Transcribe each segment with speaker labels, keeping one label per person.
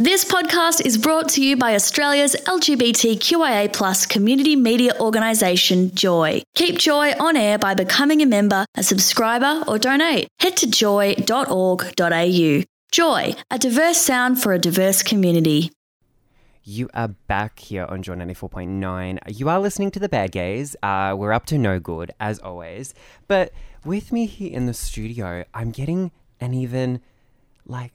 Speaker 1: This podcast is brought to you by Australia's LGBTQIA plus community media organisation, Joy. Keep Joy on air by becoming a member, a subscriber, or donate. Head to joy.org.au. Joy, a diverse sound for a diverse community.
Speaker 2: You are back here on Joy 94.9. You are listening to The Bad Gays. Uh, we're up to no good, as always. But with me here in the studio, I'm getting an even, like,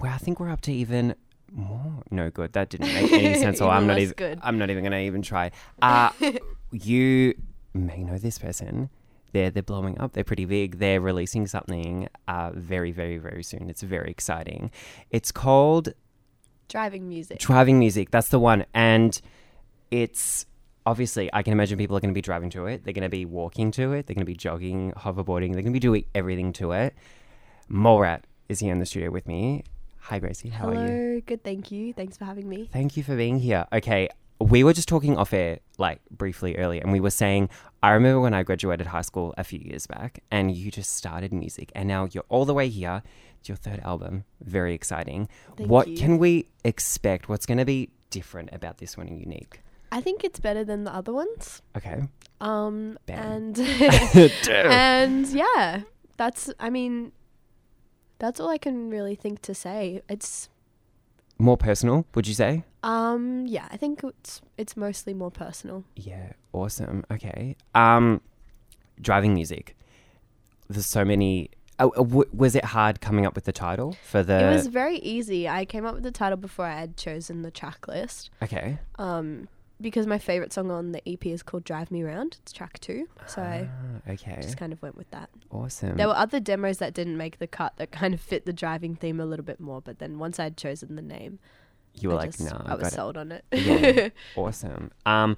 Speaker 2: well, I think we're up to even more no good. That didn't make any sense. or I'm not even.
Speaker 3: good.
Speaker 2: I'm not even going to even try. Uh, you may know this person. They're they're blowing up. They're pretty big. They're releasing something uh, very very very soon. It's very exciting. It's called
Speaker 3: Driving music.
Speaker 2: driving music. That's the one. And it's obviously, I can imagine people are going to be driving to it. They're going to be walking to it. They're going to be jogging, hoverboarding. They're going to be doing everything to it. Mallrat is here in the studio with me. Hi, Gracie. How
Speaker 3: Hello,
Speaker 2: are you?
Speaker 3: good, thank you. Thanks for having me.
Speaker 2: Thank you for being here. Okay. We were just talking off air, like briefly earlier, and we were saying, I remember when I graduated high school a few years back, and you just started music, and now you're all the way here. It's your third album. Very exciting.
Speaker 3: Thank
Speaker 2: what
Speaker 3: you.
Speaker 2: can we expect? What's going to be different about this one and unique?
Speaker 3: I think it's better than the other ones.
Speaker 2: Okay.
Speaker 3: Um,
Speaker 2: Bam.
Speaker 3: and and yeah, that's. I mean, that's all I can really think to say. It's
Speaker 2: More personal, would you say?
Speaker 3: um, yeah, I think it's it's mostly more personal.
Speaker 2: Yeah, awesome. Okay. Um, driving music. There's so many. Oh, uh, w- was it hard coming up with the title for the?
Speaker 3: it was very easy. I came up with the title before I had chosen the track list.
Speaker 2: okay.
Speaker 3: Um, because my favorite song on the EP is called "Drive Me Round." It's track two, so I
Speaker 2: Ah, okay.
Speaker 3: just kind of went with that.
Speaker 2: awesome.
Speaker 3: There were other demos that didn't make the cut that kind of fit the driving theme a little bit more, but then once I'd chosen the name,
Speaker 2: you were
Speaker 3: I
Speaker 2: like,
Speaker 3: just-
Speaker 2: no,
Speaker 3: I was
Speaker 2: got it.
Speaker 3: sold on it.
Speaker 2: Yeah. awesome. Um,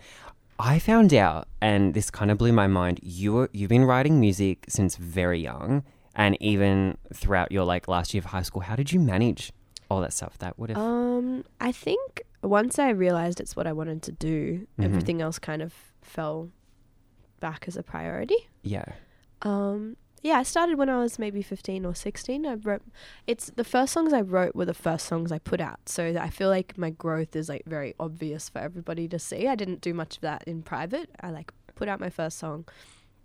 Speaker 2: I found out, and this kind of blew my mind. You were, you've been writing music since very young, and even throughout your like last year of high school. How did you manage all that stuff? That would have.
Speaker 3: um, I think once I realized it's what I wanted to do,
Speaker 2: Mhm.
Speaker 3: everything else kind of fell back as a priority.
Speaker 2: yeah.
Speaker 3: Um, yeah, I started when I was maybe 15 or 16. I wrote it's the first songs I wrote were the first songs I put out. So I feel like my growth is like very obvious for everybody to see. I didn't do much of that in private. I like put out my first song,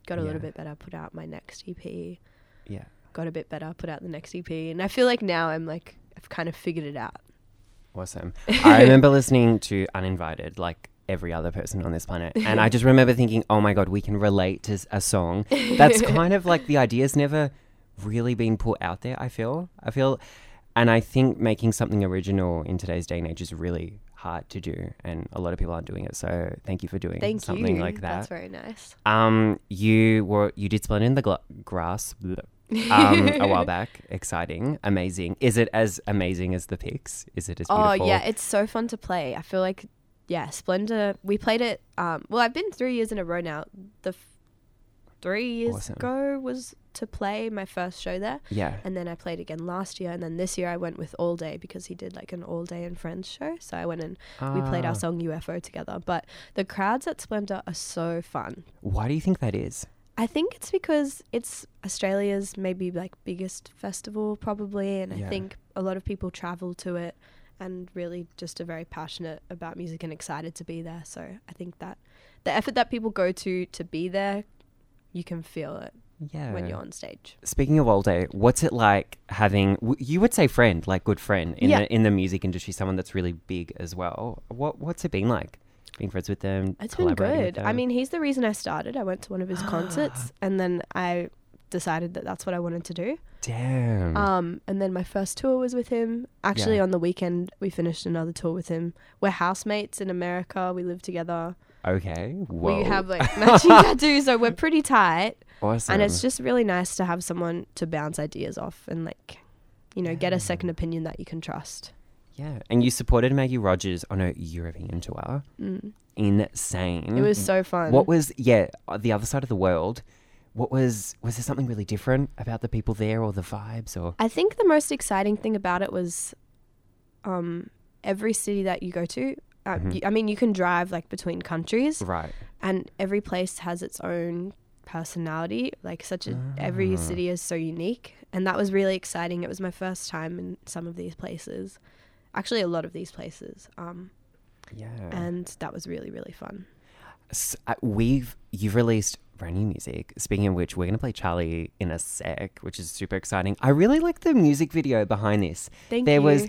Speaker 3: got a
Speaker 2: Yeah.
Speaker 3: little bit better, put out my next EP,
Speaker 2: Yeah.
Speaker 3: got a bit better, put out the next EP, and I feel like now I'm like I've kind of figured it out.
Speaker 2: Awesome. I remember listening to Uninvited like every other person on this planet. And I just remember thinking, oh my God, we can relate to a song. That's kind of like the idea's never really been put out there, I feel. I feel, and I think making something original in today's day and age is really hard to do. And a lot of people aren't doing it. So thank you for doing
Speaker 3: Thank
Speaker 2: something
Speaker 3: you.
Speaker 2: like that.
Speaker 3: That's very nice.
Speaker 2: Um, you were, you did Splendid in the gla- Grass. bleh, um, a while back. Exciting, amazing. Is it as amazing as the pics? Is it as
Speaker 3: Oh yeah, it's so fun to play. I feel like yeah, Splendour. We played it. Um, well, I've been three years in a row now. The f- three years
Speaker 2: Awesome.
Speaker 3: ago was to play my first show there,
Speaker 2: Yeah.
Speaker 3: and then I played again last year, and then this year I went with Allday because he did like an Allday and Friends show. So I went and we played
Speaker 2: Ah.
Speaker 3: our song UFO together. But the crowds at Splendour are so fun.
Speaker 2: Why do you think that is?
Speaker 3: I think it's because it's Australia's maybe like biggest festival probably and
Speaker 2: Yeah.
Speaker 3: I think a lot of people travel to it and really just are very passionate about music and excited to be there. So I think that the effort that people go to to be there, you can feel it
Speaker 2: Yeah.
Speaker 3: when you're on stage.
Speaker 2: Speaking of Allday, what's it like having? w- You would say friend, like good friend in
Speaker 3: Yeah.
Speaker 2: the in the music industry, someone that's really big as well. What what's it been like being friends with them?
Speaker 3: It's been good. I mean, he's the reason I started. I went to one of his concerts and then I decided that that's what I wanted to do.
Speaker 2: damn.
Speaker 3: Um, and then my first tour was with him. Actually,
Speaker 2: Yeah.
Speaker 3: on the weekend, we finished another tour with him. We're housemates in America. We live together.
Speaker 2: okay. Whoa.
Speaker 3: We have like matching tattoos, so we're pretty tight.
Speaker 2: awesome.
Speaker 3: And it's just really nice to have someone to bounce ideas off and like, you know, get a second opinion that you can trust.
Speaker 2: Yeah. And you supported Maggie Rogers on a European tour.
Speaker 3: Mm.
Speaker 2: Insane.
Speaker 3: It was so fun.
Speaker 2: What was yeah uh, the other side of the world? What was was there something really different about the people there or the vibes or?
Speaker 3: I think the most exciting thing about it was um, every city that you go to. Uh,
Speaker 2: Mhm.
Speaker 3: y- I mean, you can drive like between countries,
Speaker 2: Right.
Speaker 3: and every place has its own personality. Like such a every
Speaker 2: Ah.
Speaker 3: city is so unique, and that was really exciting. It was my first time in some of these places. Actually a lot of these places. Um,
Speaker 2: Yeah.
Speaker 3: and that was really really fun.
Speaker 2: S- uh, we've you've released brand new music. Speaking of which, we're gonna play Charlie in a sec, which is super exciting. I really like the music video behind this.
Speaker 3: Thank
Speaker 2: there
Speaker 3: you.
Speaker 2: was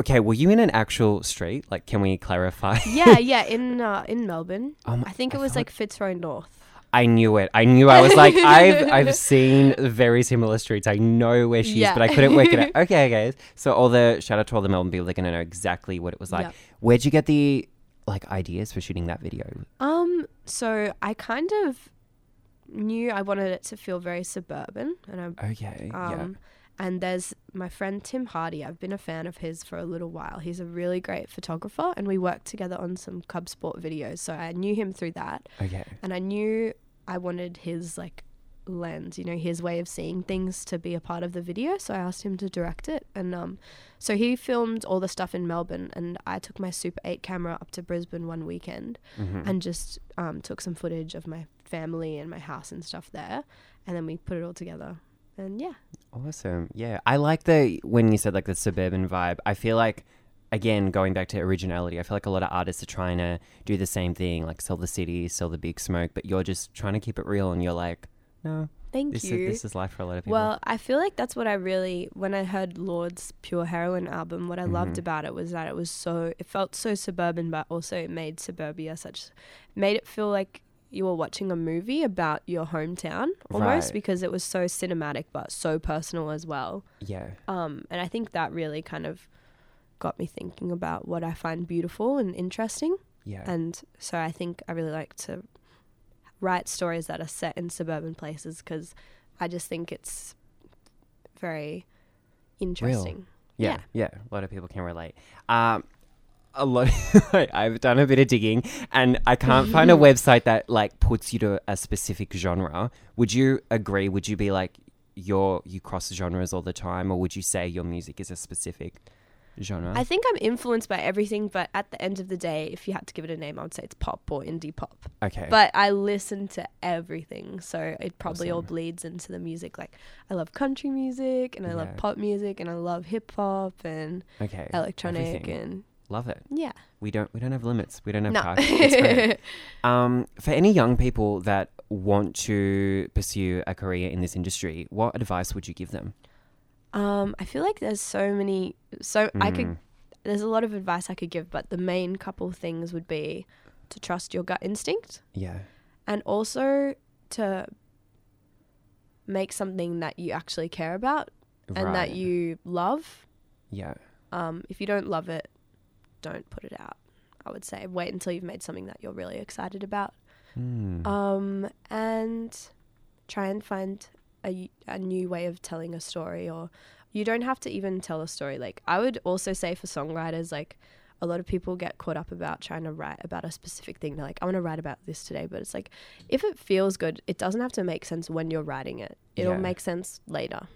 Speaker 2: okay. Were you in an actual street? Like, can we clarify?
Speaker 3: yeah, yeah, in uh, in Melbourne.
Speaker 2: Um,
Speaker 3: I think it
Speaker 2: I
Speaker 3: was
Speaker 2: felt-
Speaker 3: like Fitzroy North.
Speaker 2: I knew it. I knew. I was like, I've I've seen very similar streets. I know where she
Speaker 3: Yeah.
Speaker 2: is, but I couldn't work it out. Okay, guys. So all the shout out to all the Melbourne people. They're gonna know exactly what it was like.
Speaker 3: Yep.
Speaker 2: Where'd you get the like ideas for shooting that video?
Speaker 3: Um, so I kind of knew I wanted it to feel very suburban, and I
Speaker 2: Okay.
Speaker 3: Um, And there's my friend Tim Hardy. I've been a fan of his for a little while. He's a really great photographer, and we worked together on some Cub Sport videos. So I knew him through that.
Speaker 2: Okay.
Speaker 3: and I knew I wanted his like lens, you know, his way of seeing things to be a part of the video. So I asked him to direct it, and um, so he filmed all the stuff in Melbourne, and I took my Super 8 camera up to Brisbane one weekend
Speaker 2: Mhm.
Speaker 3: and just um, took some footage of my family and my house and stuff there, and then we put it all together. And yeah,
Speaker 2: Awesome. Yeah. I like the when you said like the suburban vibe. I feel like again going back to originality, I feel like a lot of artists are trying to do the same thing, like sell the city, sell the big smoke, but you're just trying to keep it real and you're like, no,
Speaker 3: thank
Speaker 2: this
Speaker 3: you.
Speaker 2: is this is life for a lot of people.
Speaker 3: Well, I feel like that's what I really, when I heard Lorde's Pure Heroin album, what I loved
Speaker 2: Mhm.
Speaker 3: about it was that it was so, it felt so suburban, but also it made suburbia such, made it feel like you were watching a movie about your hometown almost
Speaker 2: Right.
Speaker 3: because it was so cinematic but so personal as well.
Speaker 2: yeah.
Speaker 3: Um, and I think that really kind of got me thinking about what I find beautiful and interesting.
Speaker 2: Yeah.
Speaker 3: And so I think I really like to write stories that are set in suburban places because I just think it's very interesting.
Speaker 2: Yeah, yeah, A lot of people can relate. Um, a lot. I've done a bit of digging, and I can't find a website that like puts you to a specific genre. Would you agree? Would you be like your you cross genres all the time, or would you say your music is a specific genre?
Speaker 3: I think I'm influenced by everything, but at the end of the day, if you had to give it a name, I would say it's pop or indie pop.
Speaker 2: okay,
Speaker 3: But I listen to everything, so it probably all bleeds into the music. Like I love country music, and I
Speaker 2: Yeah.
Speaker 3: love pop music, and I love hip hop and
Speaker 2: okay,
Speaker 3: electronic,
Speaker 2: everything.
Speaker 3: and
Speaker 2: love it.
Speaker 3: yeah.
Speaker 2: We don't we don't have limits. We don't have
Speaker 3: No.
Speaker 2: It's great. Um, for any young people that want to pursue a career in this industry, what advice would you give them?
Speaker 3: Um, I feel like there's so many. So I could.
Speaker 2: Mm,
Speaker 3: There's a lot of advice I could give, but the main couple things would be to trust your gut instinct
Speaker 2: Yeah.
Speaker 3: and also to make something that you actually care about and that you love.
Speaker 2: Yeah.
Speaker 3: Um, if you don't love it, don't put it out. I would say wait until you've made something that you're really excited about.
Speaker 2: Mm.
Speaker 3: Um, and try and find a, a new way of telling a story or you don't have to even tell a story like i would also say for songwriters like a lot of people get caught up about trying to write about a specific thing they're like i want to write about this today but it's like if it feels good it doesn't have to make sense when you're writing it it'll
Speaker 2: Yeah.
Speaker 3: make sense later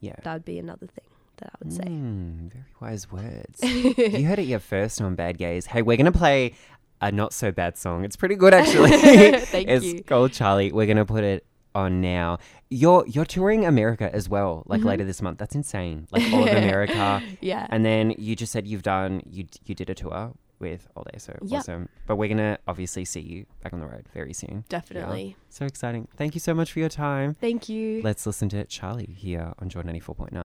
Speaker 2: yeah.
Speaker 3: that would be another thing that i would say
Speaker 2: Mm, very wise words. you heard it here first on Bad Gays. Hey, we're gonna play a not so bad song. It's pretty good actually.
Speaker 3: Thank
Speaker 2: it's
Speaker 3: you.
Speaker 2: called Charlie. We're gonna put it on now. You're you're touring America as well, like
Speaker 3: Mhm.
Speaker 2: later this month. That's insane. Like all of America.
Speaker 3: yeah
Speaker 2: And then you just said you've done you you did a tour with All Day, so
Speaker 3: Yep.
Speaker 2: awesome. But we're gonna obviously see you back on the road very soon.
Speaker 3: definitely
Speaker 2: So exciting. Thank you so much for your time.
Speaker 3: thank you
Speaker 2: Let's listen to Charlie here on Jordan 94.9.
Speaker 4: And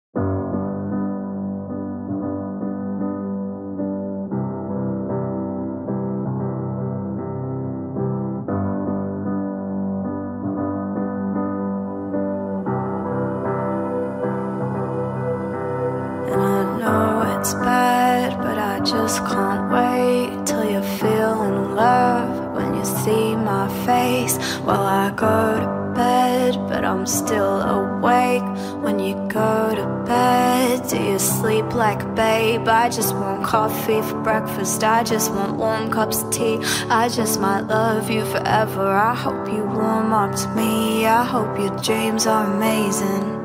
Speaker 4: just can't wait till you feel in love when you see my face while I go to bed. But I'm still awake when you go to bed. Do you sleep like a babe? I just want coffee for breakfast. I just want warm cups of tea. I just might love you forever. I hope you warm up to me. I hope your dreams are amazing.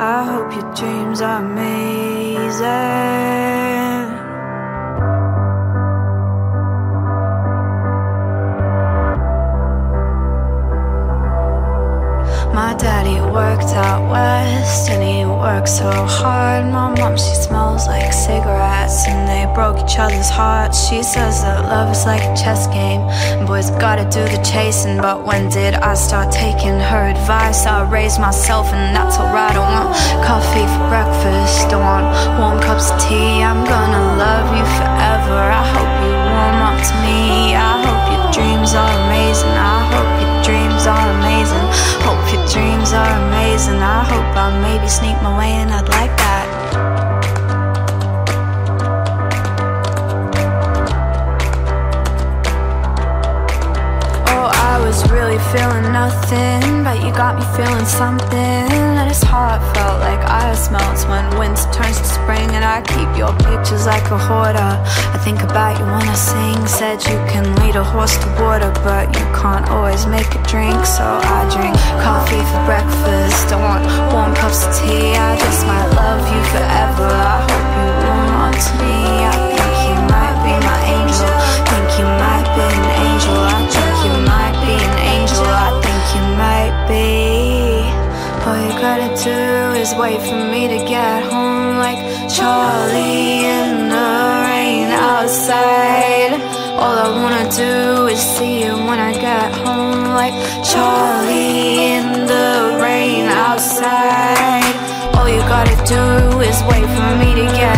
Speaker 4: I hope your dreams are amazing. Out west and he worked work so hard. My mom, she smells like cigarettes, and they broke each other's hearts. She says that love is like a chess game, boys gotta do the chasing. But when did I start taking her advice? I raised myself, and that's alright. I want coffee for breakfast, I want warm cups of tea. I'm gonna love you forever. I hope you warm up to me. I dreams are amazing. I hope I maybe sneak my way in. I'd like that. Oh, I was really feeling nothing, but you got me feeling something. And his heart felt like ice melts when winter turns to spring. And I keep your pictures like a hoarder. I think about you when I sing. Said you can lead a horse to water, but you can't always make a drink. So I drink wait for me to get home, like Charlie in the rain outside. All I wanna do is see you when I get home, like Charlie in the rain outside. All you gotta do is wait for me to get